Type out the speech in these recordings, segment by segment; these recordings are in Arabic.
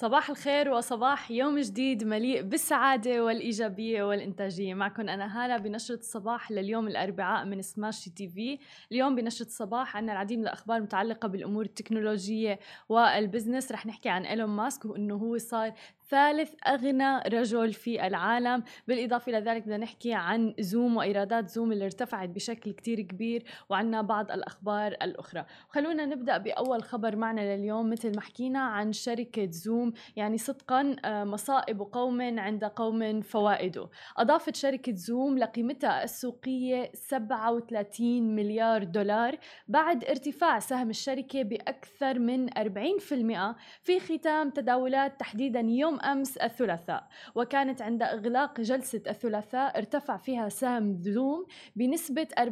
صباح الخير وصباح يوم جديد مليء بالسعادة والإيجابية والإنتاجية. معكم أنا هالة بنشرة الصباح لليوم الأربعاء من Smashi TV. اليوم بنشرة الصباح عنا العديد من الأخبار المتعلقة بالأمور التكنولوجية وال business. رح نحكي عن إيلون ماسك وأنه هو صار ثالث أغنى رجل في العالم. بالإضافة إلى ذلك بدنا نحكي عن زوم وإيرادات زوم اللي ارتفعت بشكل كتير كبير وعنا بعض الأخبار الأخرى. خلونا نبدأ بأول خبر معنا لليوم. مثل ما حكينا عن شركة زوم يعني صدقا آه، مصائب قوم عند قوم فوائد. أضافت شركة زوم لقيمتها السوقية 37 مليار دولار بعد ارتفاع سهم الشركة بأكثر من 40% في ختام تداولات تحديدا يوم أمس الثلاثاء وكانت عند إغلاق جلسة الثلاثاء ارتفع فيها سهم زوم بنسبة 40.8%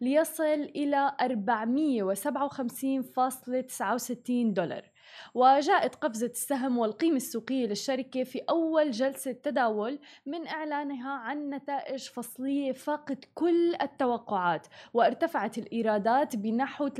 ليصل إلى 457.69 دولار. وجاءت قفزة السهم والقيمة السوقية للشركة في أول جلسة تداول من إعلانها عن نتائج فصلية فاقت كل التوقعات وارتفعت الإيرادات بنحو 355%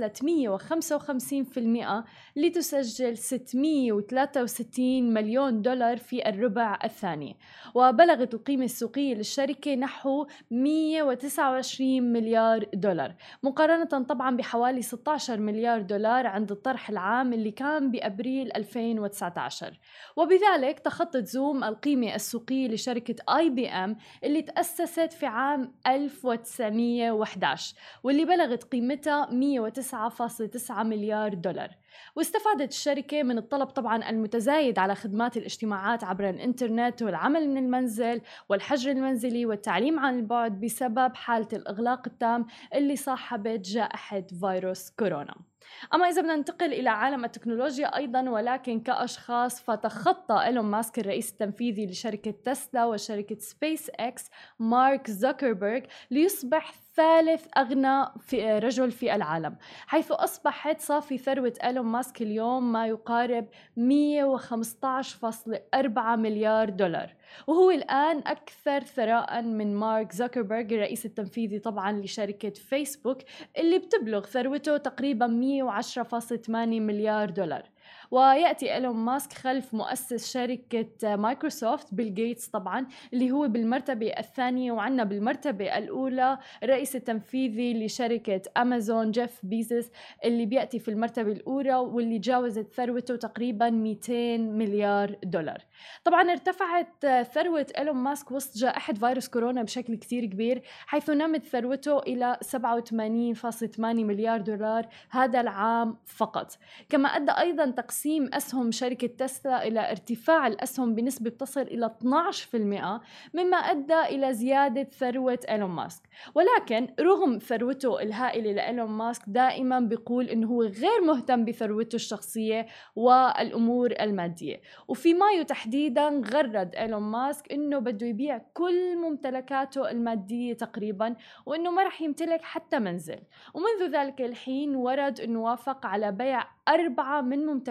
لتسجل 663 مليون دولار في الربع الثاني وبلغت القيمة السوقية للشركة نحو 129 مليار دولار مقارنة طبعا بحوالي 16 مليار دولار عند الطرح العام اللي كان بأبريل 2019 وبذلك تخطت زوم القيمة السوقية لشركة آي بي أم اللي تأسست في عام 1911 واللي بلغت قيمتها 109.9 مليار دولار. واستفادت الشركة من الطلب طبعا المتزايد على خدمات الاجتماعات عبر الإنترنت والعمل من المنزل والحجر المنزلي والتعليم عن البعد بسبب حالة الإغلاق التام اللي صاحبت جائحة فيروس كورونا. أما إذا بدنا ننتقل إلى عالم التكنولوجيا أيضا ولكن كأشخاص فتخطى إيلون ماسك الرئيس التنفيذي لشركة تسلا وشركة سبيس إكس مارك زوكربيرغ ليصبح ثالث أغنى في رجل في العالم حيث أصبحت صافي ثروة إيلون ماسك اليوم ما يقارب 115.4 مليار دولار. وهو الآن أكثر ثراء من مارك زوكربيرغ الرئيس التنفيذي طبعا لشركة فيسبوك اللي بتبلغ ثروته تقريبا 110.8 مليار دولار. ويأتي إيلون ماسك خلف مؤسس شركة مايكروسوفت بيل جيتس طبعا اللي هو بالمرتبة الثانية وعندنا بالمرتبة الأولى الرئيس التنفيذي لشركة أمازون جيف بيزوس اللي بيأتي في المرتبة الأولى واللي جاوزت ثروته تقريبا 200 مليار دولار. طبعا ارتفعت ثروة إيلون ماسك وسط جائحة فيروس كورونا بشكل كثير كبير حيث نمت ثروته إلى 87.8 مليار دولار هذا العام فقط. كما أدى أيضا تقسيم أسهم شركة تسلا إلى ارتفاع الأسهم بنسبة تصل إلى 12% مما أدى إلى زيادة ثروة إيلون ماسك. ولكن رغم ثروته الهائلة لإيلون ماسك دائما بيقول إنه هو غير مهتم بثروته الشخصية والأمور المادية. وفي مايو تحديدا غرد إيلون ماسك إنه بده يبيع كل ممتلكاته المادية تقريبا وإنه ما رح يمتلك حتى منزل. ومنذ ذلك الحين ورد إنه وافق على بيع أربعة من ممتلكاته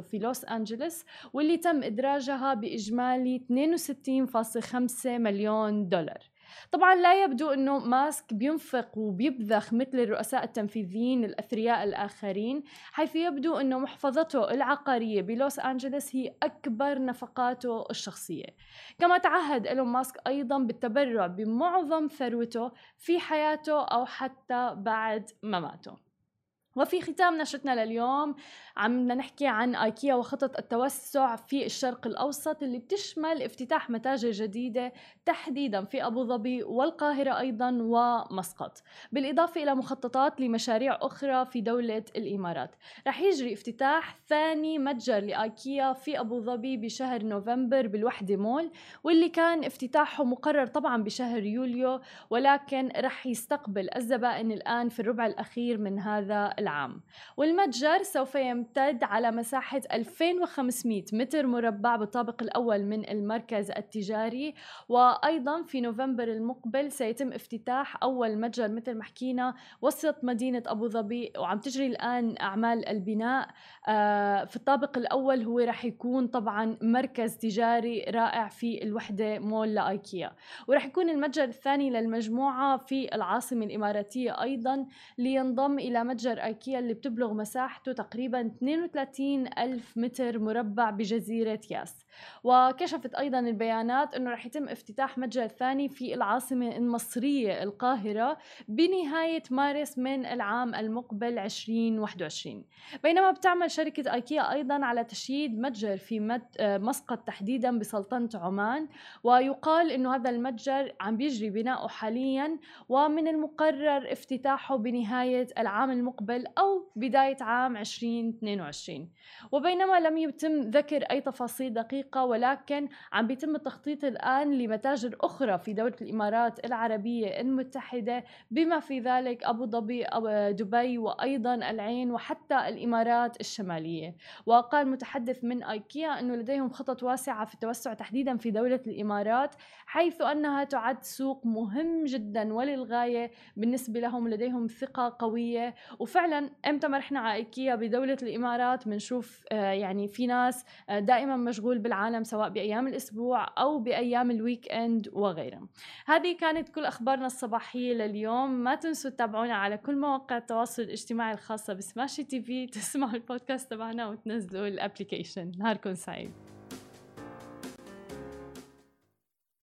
في لوس أنجلوس واللي تم إدراجها بإجمالي 62.5 مليون دولار. طبعا لا يبدو إنه ماسك بينفق وبيبذخ مثل الرؤساء التنفيذيين الأثرياء الآخرين حيث يبدو إنه محفظته العقارية بلوس انجلوس هي أكبر نفقاته الشخصية. كما تعهد إيلون ماسك أيضا بالتبرع بمعظم ثروته في حياته أو حتى بعد مماته. وفي ختام نشرتنا لليوم عم نحكي عن آيكيا وخطط التوسع في الشرق الأوسط اللي بتشمل افتتاح متاجر جديدة تحديدا في أبو ظبي والقاهرة أيضا ومسقط. بالإضافة إلى مخططات لمشاريع أخرى في دولة الإمارات. رح يجري افتتاح ثاني متجر لآيكيا في أبو ظبي بشهر نوفمبر بالوحدة مول واللي كان افتتاحه مقرر طبعا بشهر يوليو ولكن رح يستقبل الزبائن الآن في الربع الأخير من هذا العام. والمتجر سوف يمتد على مساحة 2500 متر مربع بالطابق الأول من المركز التجاري وأيضا في نوفمبر المقبل سيتم افتتاح أول متجر مثل ما حكينا وسط مدينة أبو ظبي وعم تجري الآن أعمال البناء. آه، في الطابق الأول هو رح يكون طبعا مركز تجاري رائع في الوحدة مول لأيكيا. ورح يكون المتجر الثاني للمجموعة في العاصمة الإماراتية أيضا لينضم إلى متجر ايكيا اللي بتبلغ مساحته تقريبا 32 ألف متر مربع بجزيرة ياس. وكشفت أيضا البيانات أنه رح يتم افتتاح متجر ثاني في العاصمة المصرية القاهرة بنهاية مارس من العام المقبل 2021 بينما بتعمل شركة آيكيا أيضا على تشييد متجر في مسقط تحديدا بسلطنة عمان ويقال أنه هذا المتجر عم بيجري بناؤه حاليا ومن المقرر افتتاحه بنهاية العام المقبل أو بداية عام 2022 وبينما لم يتم ذكر أي تفاصيل دقيقة ولكن عم بيتم التخطيط الآن لمتاجر أخرى في دولة الإمارات العربية المتحدة بما في ذلك أبو ظبي أو دبي وأيضا العين وحتى الإمارات الشمالية. وقال متحدث من أيكيا أنه لديهم خطط واسعة في التوسع تحديدا في دولة الإمارات حيث أنها تعد سوق مهم جدا وللغاية بالنسبة لهم لديهم ثقة قوية. وفعلا إمتى ما رحنا على إيكيا بدولة الإمارات بنشوف آه، يعني في ناس آه، دائما مشغول بالعالم سواء بأيام الأسبوع أو بأيام ال weekend وغيرها هذه كانت كل أخبارنا الصباحية لليوم. ما تنسوا تتابعونا على كل مواقع التواصل الاجتماعي الخاصة ب Smashi TV تسمعوا البودكاست تبعنا وتنزلوا ال application نهاركم سعيد.